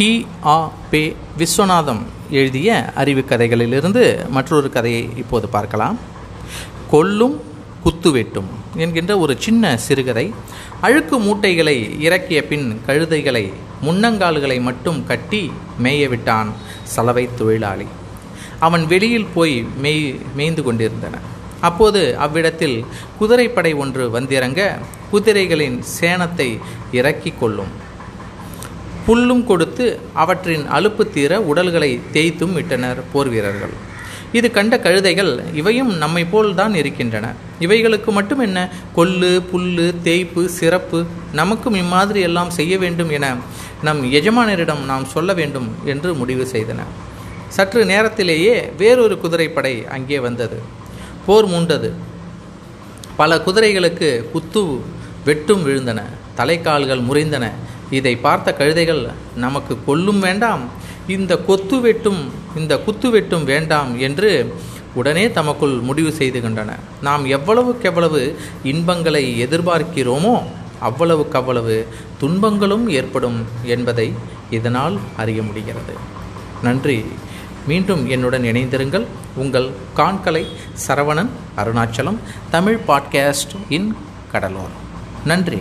கி ஆ பே விஸ்வநாதம் எழுதிய அறிவு கதைகளிலிருந்து மற்றொரு கதையை இப்போது பார்க்கலாம். கொல்லும் குத்துவெட்டும் என்கின்ற ஒரு சின்ன சிறுகதை. அழுக்கு மூட்டைகளை இறக்கிய பின் கழுதைகளை முன்னங்கால்களை மட்டும் கட்டி மேய விட்டான் சலவை தொழிலாளி. அவன் வெளியில் போய் மேய் மேய்ந்து கொண்டிருந்தன. அப்போது அவ்விடத்தில் குதிரைப்படை ஒன்று வந்திறங்க குதிரைகளின் சேணத்தை இறக்கி கொள்ளும் புல்லும் கொடுத்து அவற்றின் அலுப்பு தீர உடல்களை தேய்த்தும் விட்டனர் போர் வீரர்கள். இது கண்ட கழுதைகள் இவையும் நம்மை போல்தான் இருக்கின்றன. இவைகளுக்கு மட்டும் என்ன? கொல்லு புல்லு தேய்ப்பு சிறப்பு நமக்கும் இம்மாதிரி எல்லாம் செய்ய வேண்டும் என நம் எஜமானரிடம் நாம் சொல்ல வேண்டும் என்று முடிவு செய்தன. சற்று நேரத்திலேயே வேறொரு குதிரைப்படை அங்கே வந்தது. போர் மூண்டது. பல குதிரைகளுக்கு குத்து வெட்டும் விழுந்தன. தலைக்கால்கள் முறிந்தன. இதை பார்த்த கழுதைகள் நமக்கு கொல்லும் வேண்டாம் இந்த கொத்து வெட்டும் இந்த குத்து வெட்டும் வேண்டாம் என்று உடனே தமக்குள் முடிவு செய்து கொண்டன நாம் எவ்வளவுக்கெவ்வளவு இன்பங்களை எதிர்பார்க்கிறோமோ அவ்வளவுக்கவ்வளவு துன்பங்களும் ஏற்படும் என்பதை இதனால் அறிய முடிகிறது. நன்றி. மீண்டும் என்னுடன் இணைந்திருங்கள். உங்கள் காண்கலை சரவணன் அருணாச்சலம் தமிழ் பாட்காஸ்ட் இன் கடலூர் நன்றி.